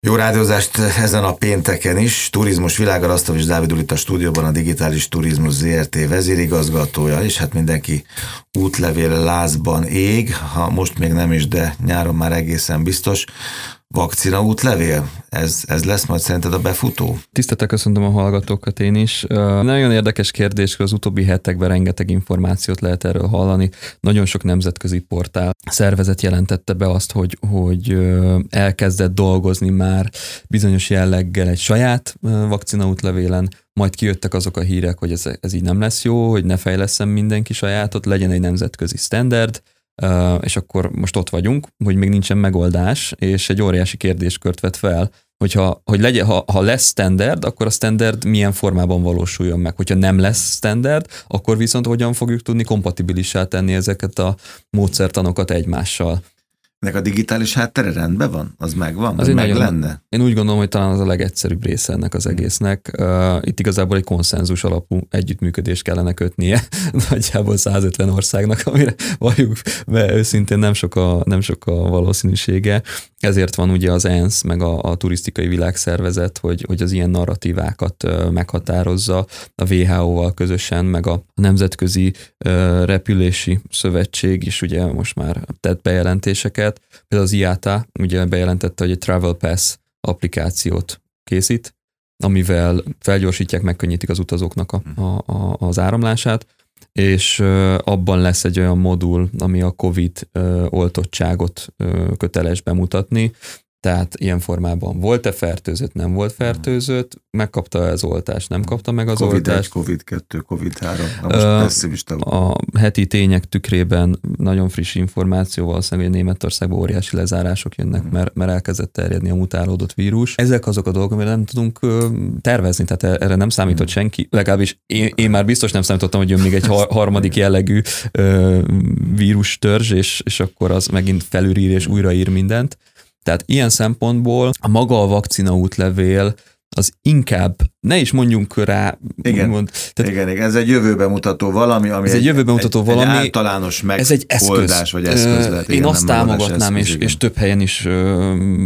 Jó rádiózást ezen a pénteken is. Turizmus világa, és Dávid itt a stúdióban a Digitális Turizmus ZRT vezérigazgatója, és hát mindenki útlevél lázban ég, ha most még nem is, de nyáron már egészen biztos. Vakcina útlevél? Ez, ez lesz majd szerinted a befutó? Tiszteltek köszöntöm a hallgatókat én is. Nagyon érdekes kérdés, az utóbbi hetekben rengeteg információt lehet erről hallani. Nagyon sok nemzetközi portál szervezet jelentette be azt, hogy, hogy elkezdett dolgozni már bizonyos jelleggel egy saját vakcina útlevélen, majd kijöttek azok a hírek, hogy ez, ez így nem lesz jó, hogy ne fejleszem mindenki sajátot, legyen egy nemzetközi standard, és akkor most ott vagyunk, hogy még nincsen megoldás, és egy óriási kérdéskört vet fel, hogyha hogy legyen, ha, ha lesz standard, akkor a standard milyen formában valósuljon meg. Hogyha nem lesz standard, akkor viszont hogyan fogjuk tudni kompatibilissá tenni ezeket a módszertanokat egymással. Ennek a digitális háttere rendben van? Az megvan? Az meg nagyon, lenne? Én úgy gondolom, hogy talán az a legegyszerűbb része ennek az egésznek. Uh, itt igazából egy konszenzus alapú együttműködést kellene kötnie nagyjából 150 országnak, amire valljuk be őszintén nem sok a, nem sok a valószínűsége. Ezért van ugye az ENSZ, meg a, a turisztikai világszervezet, hogy, hogy az ilyen narratívákat meghatározza a WHO-val közösen, meg a Nemzetközi uh, Repülési Szövetség is ugye most már tett bejelentéseket, őket. Például az IATA ugye bejelentette, hogy egy Travel Pass applikációt készít, amivel felgyorsítják, megkönnyítik az utazóknak a, a, a, az áramlását, és abban lesz egy olyan modul, ami a COVID oltottságot köteles bemutatni, tehát ilyen formában volt-e fertőzött, nem volt fertőzött, megkapta az oltást, nem kapta meg az COVID oltást. COVID-1, COVID-2, COVID-3. Uh, a heti tények tükrében nagyon friss információ, valószínűleg, hogy Németországban óriási lezárások jönnek, uh-huh. mert, mert elkezdett terjedni a mutálódott vírus. Ezek azok a dolgok, amire nem tudunk tervezni, tehát erre nem számított uh-huh. senki. Legalábbis én, én már biztos nem számítottam, hogy jön még egy harmadik jellegű uh, vírus törzs, és, és akkor az megint felülír és újraír mindent. Tehát ilyen szempontból a maga a vakcina útlevél az inkább, ne is mondjunk rá. Igen, mond, tehát igen, igen, ez egy jövőbe mutató valami, ami ez egy, egy jövőbe mutató egy, valami. Egy általános megoldás, ez egy eszköz. vagy eszköz lehet. Én igen, azt támogatnám, eszköz, és, és több helyen is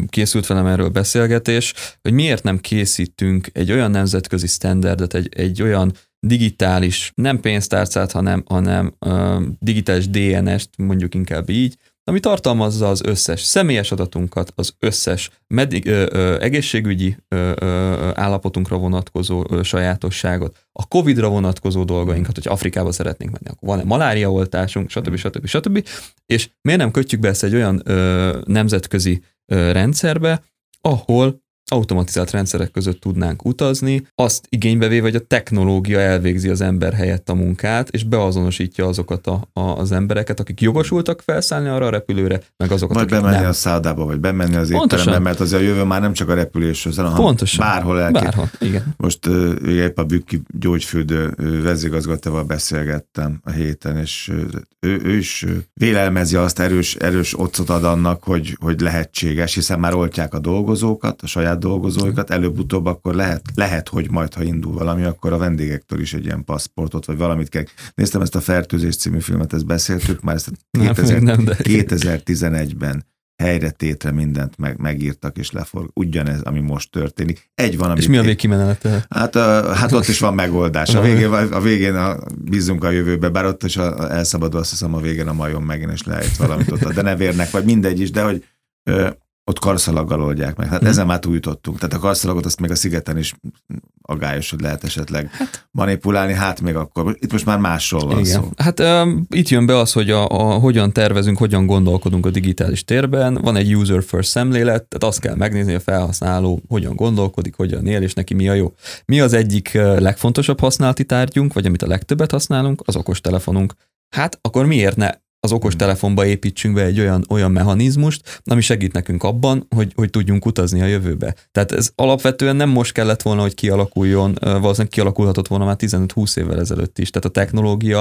készült velem erről beszélgetés, hogy miért nem készítünk egy olyan nemzetközi standardet, egy, egy olyan digitális, nem pénztárcát, hanem, hanem uh, digitális DNS-t, mondjuk inkább így, ami tartalmazza az összes személyes adatunkat, az összes medi- ö, ö, egészségügyi ö, ö, állapotunkra vonatkozó ö, sajátosságot, a Covid-ra vonatkozó dolgainkat, hogy Afrikába szeretnénk menni, akkor van-e maláriaoltásunk, stb. stb. stb. És miért nem kötjük be ezt egy olyan ö, nemzetközi ö, rendszerbe, ahol automatizált rendszerek között tudnánk utazni, azt igénybe véve, hogy a technológia elvégzi az ember helyett a munkát, és beazonosítja azokat a, a, az embereket, akik jogosultak felszállni arra a repülőre, meg azokat, vagy akik bemenni nem. a szállába, vagy bemenni az étterembe, mert azért a jövő már nem csak a repülésről, hanem Pontosan. bárhol el Bárhol, igen. Most uh, épp a Bükki gyógyfürdő vezigazgatóval beszélgettem a héten, és ő, ő is vélelmezi azt, erős, erős otcot ad annak, hogy, hogy lehetséges, hiszen már oltják a dolgozókat, a saját dolgozóikat, előbb-utóbb akkor lehet, lehet, hogy majd, ha indul valami, akkor a vendégektől is egy ilyen paszportot, vagy valamit kell. Néztem ezt a Fertőzés című filmet, ezt beszéltük már, ezt 2000, nem, de... 2011-ben helyre tétre mindent meg, megírtak és leforg. Ugyanez, ami most történik. Egy van, És mi a végkimenete? Hát, a, hát ott is van megoldás. A végén, a, végén a, bízunk a jövőbe, bár ott is a, elszabadul azt hiszem a végén a majom megint, és lehet valamit ott a denevérnek, vagy mindegy is, de hogy ott karszalaggal oldják meg. Hát hmm. ezen már túljutottunk. Tehát a karszalagot azt még a szigeten is agályos, hogy lehet esetleg hát, manipulálni, hát még akkor. Itt most már másról van igen. szó. Hát um, itt jön be az, hogy a, a, hogyan tervezünk, hogyan gondolkodunk a digitális térben. Van egy user first szemlélet, tehát azt kell megnézni, hogy a felhasználó hogyan gondolkodik, hogyan él, és neki mi a jó. Mi az egyik legfontosabb használati tárgyunk, vagy amit a legtöbbet használunk, az okostelefonunk. Hát akkor miért ne az okos telefonba építsünk be egy olyan, olyan mechanizmust, ami segít nekünk abban, hogy, hogy tudjunk utazni a jövőbe. Tehát ez alapvetően nem most kellett volna, hogy kialakuljon, valószínűleg kialakulhatott volna már 15-20 évvel ezelőtt is. Tehát a technológia,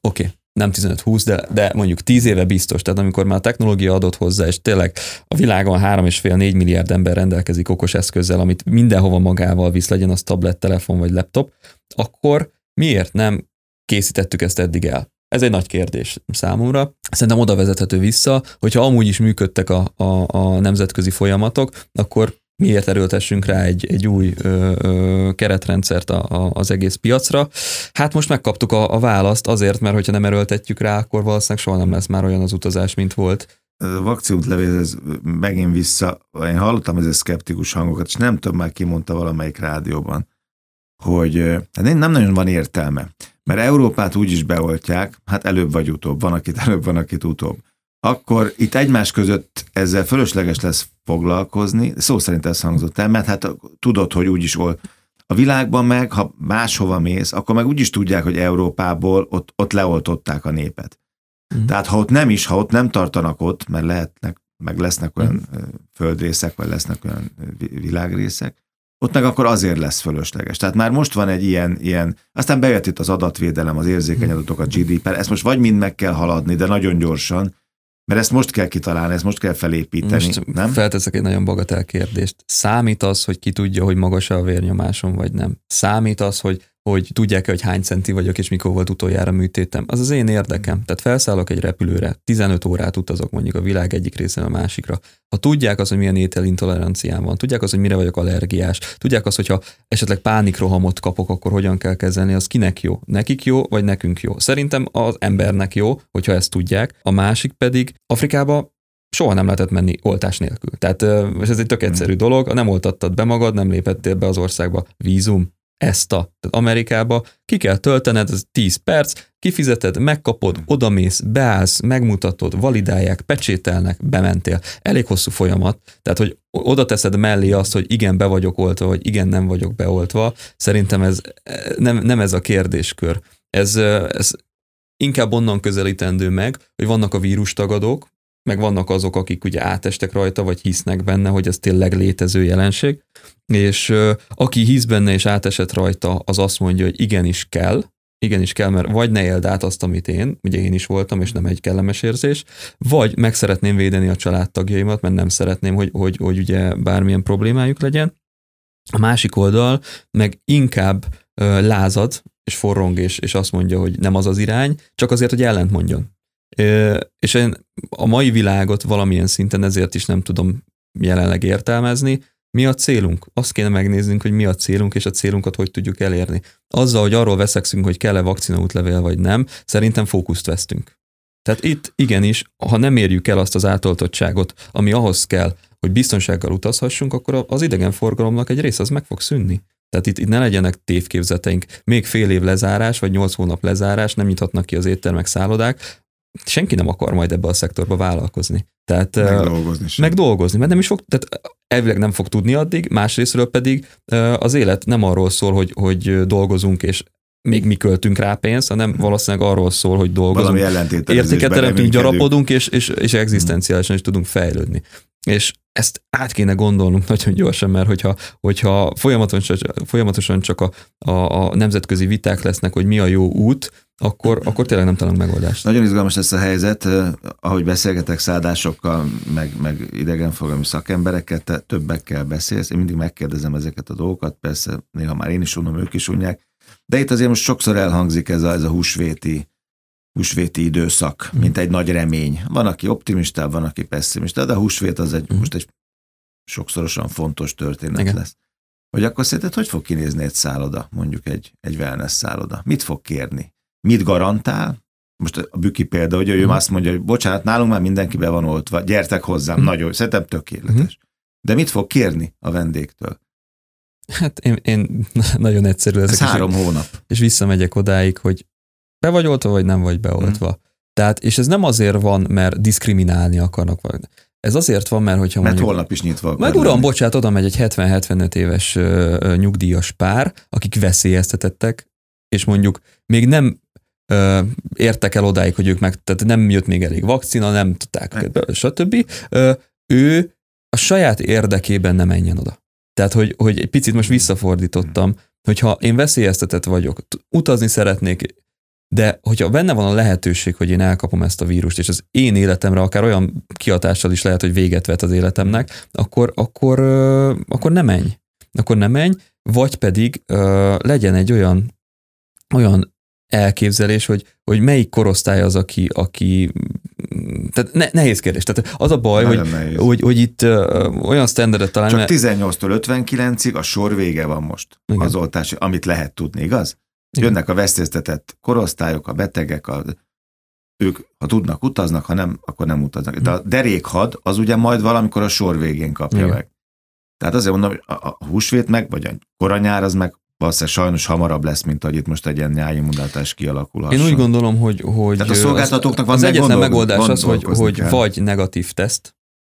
oké, okay, nem 15-20, de, de mondjuk 10 éve biztos. Tehát amikor már a technológia adott hozzá, és tényleg a világon 3,5-4 milliárd ember rendelkezik okos eszközzel, amit mindenhova magával visz, legyen az tablet, telefon vagy laptop, akkor miért nem készítettük ezt eddig el? Ez egy nagy kérdés számomra. Szerintem oda vezethető vissza, hogyha amúgy is működtek a, a, a nemzetközi folyamatok, akkor miért erőltessünk rá egy, egy új ö, ö, keretrendszert a, a, az egész piacra. Hát most megkaptuk a, a választ azért, mert hogyha nem erőltetjük rá, akkor valószínűleg soha nem lesz már olyan az utazás, mint volt. A vakcinút levél, ez megint vissza, én hallottam ezzel szkeptikus hangokat, és nem tudom, már kimondta valamelyik rádióban, hogy hát nem nagyon van értelme. Mert Európát úgy is beoltják, hát előbb vagy utóbb, van akit előbb, van akit utóbb. Akkor itt egymás között ezzel fölösleges lesz foglalkozni, szó szerint ez hangzott el, mert hát tudod, hogy úgy is volt. A világban meg, ha máshova mész, akkor meg úgy is tudják, hogy Európából ott, ott leoltották a népet. Mm. Tehát ha ott nem is, ha ott nem tartanak ott, mert lehetnek, meg lesznek olyan mm. földrészek, vagy lesznek olyan világrészek, ott meg akkor azért lesz fölösleges. Tehát már most van egy ilyen, ilyen aztán bejött itt az adatvédelem, az érzékeny adatok, a GDPR, ezt most vagy mind meg kell haladni, de nagyon gyorsan, mert ezt most kell kitalálni, ezt most kell felépíteni, most nem? Felteszek egy nagyon bagatel kérdést. Számít az, hogy ki tudja, hogy magas-e a vérnyomásom, vagy nem? Számít az, hogy hogy tudják-e, hogy hány centi vagyok, és mikor volt utoljára műtétem. Az az én érdekem. Tehát felszállok egy repülőre, 15 órát utazok mondjuk a világ egyik részén a másikra. Ha tudják az, hogy milyen ételintoleranciám van, tudják az, hogy mire vagyok allergiás, tudják az, hogyha esetleg pánikrohamot kapok, akkor hogyan kell kezelni, az kinek jó? Nekik jó, vagy nekünk jó? Szerintem az embernek jó, hogyha ezt tudják. A másik pedig Afrikába soha nem lehetett menni oltás nélkül. Tehát és ez egy tök egyszerű dolog, nem oltattad be magad, nem lépettél be az országba, vízum, ezt a, tehát Amerikába ki kell töltened, ez 10 perc, kifizeted, megkapod, odamész, beállsz, megmutatod, validálják, pecsételnek, bementél. Elég hosszú folyamat, tehát hogy oda teszed mellé azt, hogy igen, be vagyok oltva, vagy igen, nem vagyok beoltva, szerintem ez nem, nem ez a kérdéskör. Ez, ez inkább onnan közelítendő meg, hogy vannak a vírustagadók, meg vannak azok, akik ugye átestek rajta, vagy hisznek benne, hogy ez tényleg létező jelenség, és aki hisz benne és átesett rajta, az azt mondja, hogy igenis kell, igenis kell, mert vagy ne éld át azt, amit én, ugye én is voltam, és nem egy kellemes érzés, vagy meg szeretném védeni a családtagjaimat, mert nem szeretném, hogy, hogy, hogy ugye bármilyen problémájuk legyen. A másik oldal meg inkább lázad, és forrong, és, és azt mondja, hogy nem az az irány, csak azért, hogy ellent mondjon. És én a mai világot valamilyen szinten ezért is nem tudom jelenleg értelmezni, mi a célunk? Azt kéne megnéznünk, hogy mi a célunk, és a célunkat hogy tudjuk elérni. Azzal, hogy arról veszekszünk, hogy kell-e vakcinaútlevél vagy nem, szerintem fókuszt vesztünk. Tehát itt igenis, ha nem érjük el azt az átoltottságot, ami ahhoz kell, hogy biztonsággal utazhassunk, akkor az idegenforgalomnak egy része az meg fog szűnni. Tehát itt, itt ne legyenek tévképzeteink. Még fél év lezárás, vagy nyolc hónap lezárás, nem nyithatnak ki az éttermek, szállodák, senki nem akar majd ebbe a szektorba vállalkozni. Tehát, megdolgozni sem. Megdolgozni, mert nem is fog, tehát elvileg nem fog tudni addig, másrésztről pedig az élet nem arról szól, hogy, hogy dolgozunk és még mi költünk rá pénzt, hanem valószínűleg arról szól, hogy dolgozunk. Értéket teremtünk, gyarapodunk, és, és, és egzisztenciálisan is tudunk fejlődni. És ezt át kéne gondolnunk nagyon gyorsan, mert hogyha, hogyha folyamatosan, folyamatosan csak a, a, a nemzetközi viták lesznek, hogy mi a jó út, akkor, akkor tényleg nem találunk megoldást. Nagyon izgalmas lesz a helyzet, ahogy beszélgetek szállásokkal, meg, meg idegenforgalmi szakembereket, te többekkel beszélsz, én mindig megkérdezem ezeket a dolgokat, persze néha már én is unom, ők is unják, de itt azért most sokszor elhangzik ez a, ez a húsvéti, húsvéti időszak, mm. mint egy nagy remény. Van, aki optimista, van, aki pessimista, de a húsvét az egy, mm. most egy sokszorosan fontos történet Igen. lesz. Hogy akkor szerinted hogy fog kinézni egy szálloda, mondjuk egy, egy wellness szálloda? Mit fog kérni? Mit garantál? Most a Büki példa, hogy ő mm. azt mondja, hogy bocsánat, nálunk már mindenki be van oltva, gyertek hozzám, mm. nagyon, szerintem tökéletes. Mm. De mit fog kérni a vendégtől? Hát én, én nagyon egyszerű ezek. Ez három és, hónap. És visszamegyek odáig, hogy be vagy oltva, vagy nem vagy beoltva. Mm. Tehát, és ez nem azért van, mert diszkriminálni akarnak. Vagy. Ez azért van, mert hogyha mert mondjuk... holnap is nyitva Meg uram, lenni. bocsánat, oda megy egy 70-75 éves ö, nyugdíjas pár, akik veszélyeztetettek, és mondjuk még nem ö, értek el odáig, hogy ők meg, tehát nem jött még elég vakcina, nem tudták, stb. Ö, ő a saját érdekében nem menjen oda. Tehát, hogy, hogy egy picit most visszafordítottam, hogyha én veszélyeztetett vagyok, utazni szeretnék, de hogyha benne van a lehetőség, hogy én elkapom ezt a vírust, és az én életemre akár olyan kihatással is lehet, hogy véget vet az életemnek, akkor, akkor, akkor ne menj. Akkor ne menj, vagy pedig legyen egy olyan, olyan elképzelés, hogy, hogy melyik korosztály az, aki, aki tehát ne, nehéz kérdés. Tehát az a baj, hogy, hogy, hogy itt ö, olyan standardet találni. Csak 18-tól 59-ig a sor vége van most Igen. az oltás, amit lehet tudni, igaz? Igen. Jönnek a veszélyeztetett korosztályok, a betegek, a, ők, ha tudnak, utaznak, ha nem, akkor nem utaznak. De a derékhad az ugye majd valamikor a sor végén kapja Igen. meg. Tehát azért mondom, hogy a, a húsvét meg, vagy a koranyár az meg valószínűleg sajnos hamarabb lesz, mint hogy itt most egy ilyen nyájimmunátás kialakulhasson. Én úgy gondolom, hogy, hogy Tehát a szolgáltatóknak van az egyetlen megoldás az, hogy, hogy vagy negatív teszt,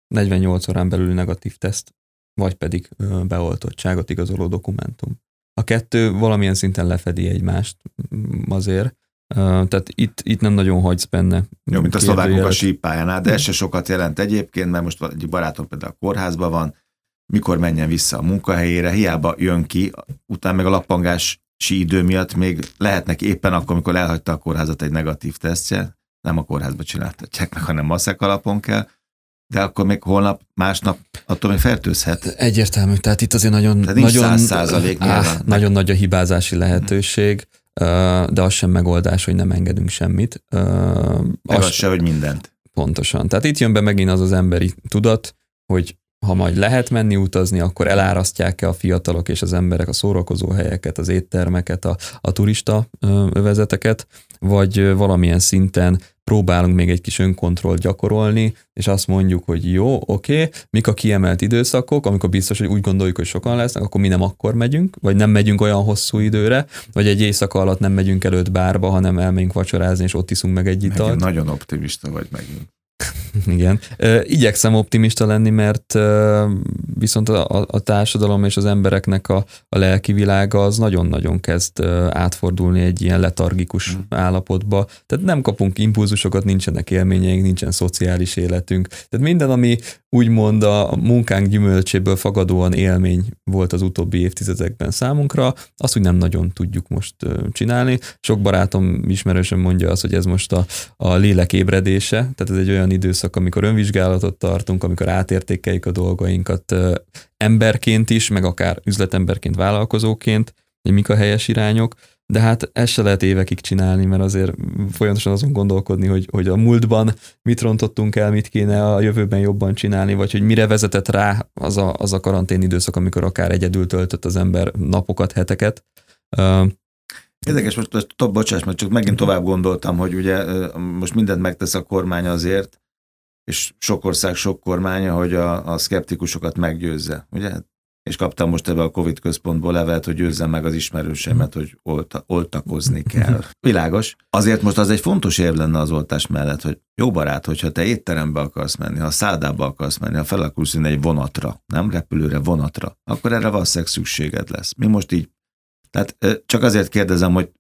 48 órán belül negatív teszt, vagy pedig beoltottságot igazoló dokumentum. A kettő valamilyen szinten lefedi egymást mm, azért, tehát itt, itt nem nagyon hagysz benne. Jó, mint a szlovákok a sípájánál, de ez se sokat jelent egyébként, mert most egy barátom például a kórházban van, mikor menjen vissza a munkahelyére, hiába jön ki, utána meg a lappangási idő miatt még lehetnek éppen akkor, amikor elhagyta a kórházat egy negatív tesztje, nem a kórházba csináltatják meg, hanem maszek alapon kell, de akkor még holnap, másnap attól még fertőzhet. Egyértelmű, tehát itt azért nagyon, tehát nagyon, áh, nagyon nagy a hibázási lehetőség, de az sem megoldás, hogy nem engedünk semmit. Meg az, az se, hogy mindent. Pontosan. Tehát itt jön be megint az az emberi tudat, hogy ha majd lehet menni utazni, akkor elárasztják-e a fiatalok és az emberek a szórakozó helyeket, az éttermeket, a, a turista övezeteket, vagy valamilyen szinten próbálunk még egy kis önkontrollt gyakorolni, és azt mondjuk, hogy jó, oké, okay, mik a kiemelt időszakok, amikor biztos, hogy úgy gondoljuk, hogy sokan lesznek, akkor mi nem akkor megyünk, vagy nem megyünk olyan hosszú időre, vagy egy éjszaka alatt nem megyünk előtt bárba, hanem elmegyünk vacsorázni, és ott iszunk meg egy italt. Megint nagyon optimista vagy megint. Igen. Igyekszem optimista lenni, mert viszont a, a társadalom és az embereknek a, a lelki világa az nagyon-nagyon kezd átfordulni egy ilyen letargikus mm. állapotba. Tehát nem kapunk impulzusokat, nincsenek élményeink, nincsen szociális életünk. Tehát minden, ami úgymond a munkánk gyümölcséből fagadóan élmény volt az utóbbi évtizedekben számunkra, azt úgy nem nagyon tudjuk most csinálni. Sok barátom ismerősen mondja azt, hogy ez most a, a lélek ébredése, tehát ez egy olyan időszak, amikor önvizsgálatot tartunk, amikor átértékeljük a dolgainkat emberként is, meg akár üzletemberként, vállalkozóként, hogy mik a helyes irányok, de hát ezt se lehet évekig csinálni, mert azért folyamatosan azon gondolkodni, hogy, hogy a múltban mit rontottunk el, mit kéne a jövőben jobban csinálni, vagy hogy mire vezetett rá az a, az a karantén időszak, amikor akár egyedül töltött az ember napokat, heteket. Érdekes, most, most bocsáss, mert csak megint tovább gondoltam, hogy ugye most mindent megtesz a kormány azért, és sok ország, sok kormánya, hogy a, a szkeptikusokat meggyőzze. Ugye? és kaptam most ebbe a Covid központból levelet, hogy győzzem meg az ismerősemet, hogy olta, oltakozni kell. Világos. Azért most az egy fontos érv lenne az oltás mellett, hogy jó barát, hogyha te étterembe akarsz menni, ha szádába akarsz menni, ha fel akarsz egy vonatra, nem repülőre, vonatra, akkor erre valószínűleg szükséged lesz. Mi most így, tehát csak azért kérdezem, hogy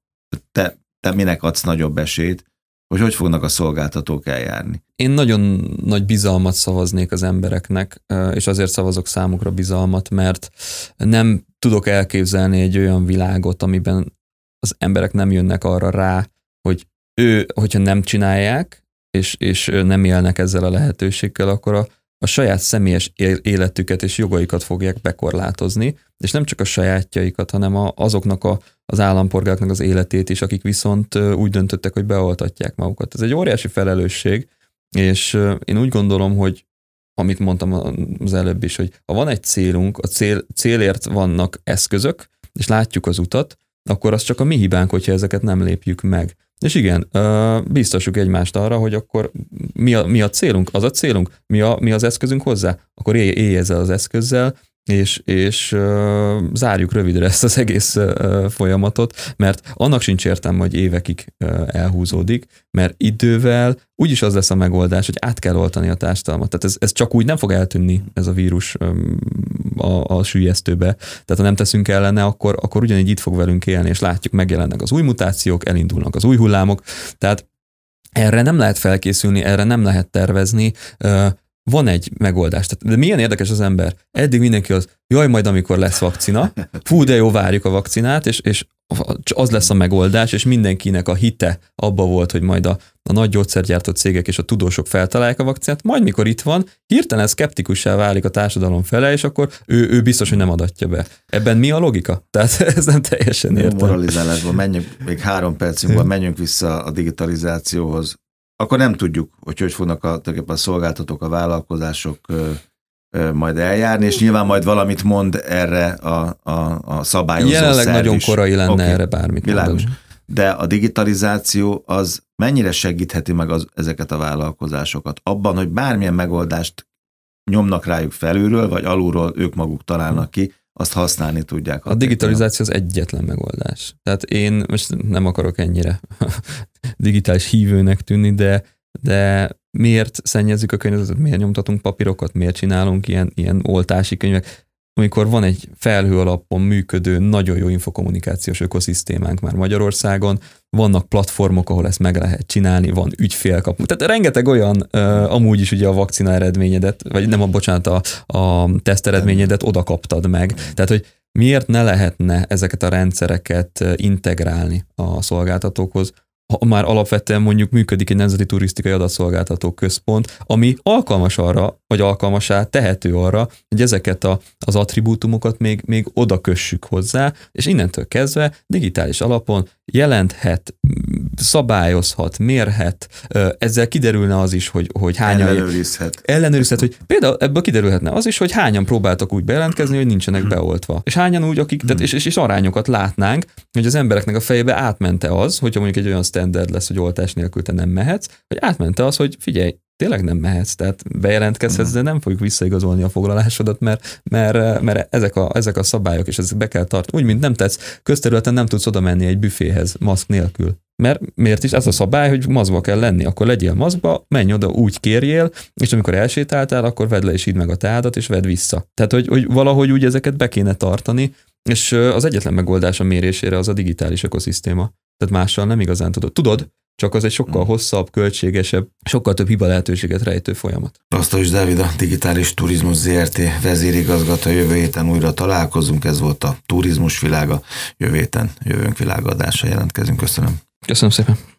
te, te minek adsz nagyobb esélyt, hogy hogy fognak a szolgáltatók eljárni. Én nagyon nagy bizalmat szavaznék az embereknek, és azért szavazok számukra bizalmat, mert nem tudok elképzelni egy olyan világot, amiben az emberek nem jönnek arra rá, hogy ő, hogyha nem csinálják, és, és nem élnek ezzel a lehetőséggel, akkor a, a saját személyes életüket és jogaikat fogják bekorlátozni, és nem csak a sajátjaikat, hanem a, azoknak a, az állampolgároknak az életét is, akik viszont úgy döntöttek, hogy beoltatják magukat. Ez egy óriási felelősség, és én úgy gondolom, hogy amit mondtam az előbb is, hogy ha van egy célunk, a cél, célért vannak eszközök, és látjuk az utat, akkor az csak a mi hibánk, hogyha ezeket nem lépjük meg. És igen, biztosuk egymást arra, hogy akkor mi a, mi a célunk, az a célunk, mi, a, mi az eszközünk hozzá, akkor élj, élj ezzel az eszközzel, és, és uh, zárjuk rövidre ezt az egész uh, folyamatot, mert annak sincs értem, hogy évekig uh, elhúzódik, mert idővel úgyis az lesz a megoldás, hogy át kell oltani a társadalmat. Tehát ez, ez csak úgy nem fog eltűnni, ez a vírus um, a, a sűjesztőbe. Tehát ha nem teszünk ellene, akkor, akkor ugyanígy itt fog velünk élni, és látjuk, megjelennek az új mutációk, elindulnak az új hullámok. Tehát erre nem lehet felkészülni, erre nem lehet tervezni van egy megoldás. de milyen érdekes az ember. Eddig mindenki az, jaj, majd amikor lesz vakcina, fú, de jó, várjuk a vakcinát, és, és az lesz a megoldás, és mindenkinek a hite abba volt, hogy majd a, a nagy gyógyszergyártó cégek és a tudósok feltalálják a vakcinát, majd mikor itt van, hirtelen szkeptikussá válik a társadalom fele, és akkor ő, ő biztos, hogy nem adatja be. Ebben mi a logika? Tehát ez nem teljesen értem. Moralizálásban menjünk, még három percünk van, menjünk vissza a digitalizációhoz. Akkor nem tudjuk, hogy hogy fognak a, a szolgáltatók, a vállalkozások majd eljárni, és nyilván majd valamit mond erre a, a, a szabályozó Jelenleg szerv nagyon is. korai lenne Oké, erre bármit Világos. mondani. De a digitalizáció az mennyire segítheti meg az, ezeket a vállalkozásokat abban, hogy bármilyen megoldást nyomnak rájuk felülről, vagy alulról ők maguk találnak ki, azt használni tudják. A digitalizáció az egyetlen megoldás. Tehát én most nem akarok ennyire digitális hívőnek tűnni, de, de miért szennyezzük a környezetet, miért nyomtatunk papírokat, miért csinálunk ilyen, ilyen oltási könyvek, amikor van egy felhő alapon működő, nagyon jó infokommunikációs ökoszisztémánk már Magyarországon, vannak platformok, ahol ezt meg lehet csinálni, van ügyfélkapu. Tehát rengeteg olyan, uh, amúgy is ugye a vakcina eredményedet, vagy nem a, bocsánat, a, a teszt eredményedet oda kaptad meg. Tehát, hogy miért ne lehetne ezeket a rendszereket integrálni a szolgáltatókhoz, ha már alapvetően mondjuk működik egy nemzeti turisztikai adatszolgáltató központ, ami alkalmas arra, vagy alkalmasá tehető arra, hogy ezeket a, az attribútumokat még, még oda kössük hozzá, és innentől kezdve digitális alapon jelenthet, szabályozhat, mérhet, ezzel kiderülne az is, hogy, hogy hányan... Ellenőrizhet. Ellenőrizhet, hogy például ebből kiderülhetne az is, hogy hányan próbáltak úgy bejelentkezni, hogy nincsenek beoltva. És hányan úgy, akik, tehát és, és, és arányokat látnánk, hogy az embereknek a fejébe átmente az, hogyha mondjuk egy olyan standard lesz, hogy oltás nélkül te nem mehetsz, hogy átmente az, hogy figyelj, tényleg nem mehetsz, tehát bejelentkezhetsz, de nem fogjuk visszaigazolni a foglalásodat, mert, mert, mert ezek, a, ezek a szabályok, és ezek be kell tartani. Úgy, mint nem tetsz, közterületen nem tudsz oda menni egy büféhez maszk nélkül. Mert miért is ez a szabály, hogy maszkba kell lenni, akkor legyél maszkba, menj oda, úgy kérjél, és amikor elsétáltál, akkor vedd le és idd meg a teádat, és vedd vissza. Tehát, hogy, hogy valahogy úgy ezeket be kéne tartani, és az egyetlen megoldás a mérésére az a digitális ökoszisztéma. Tehát mással nem igazán tudod. Tudod, csak az egy sokkal hosszabb, költségesebb, sokkal több hiba lehetőséget rejtő folyamat. Rasztos Dávid, a Digitális Turizmus ZRT vezérigazgató jövő héten újra találkozunk, ez volt a turizmus világa, jövő héten jövőnk világadása jelentkezünk, köszönöm. Köszönöm szépen.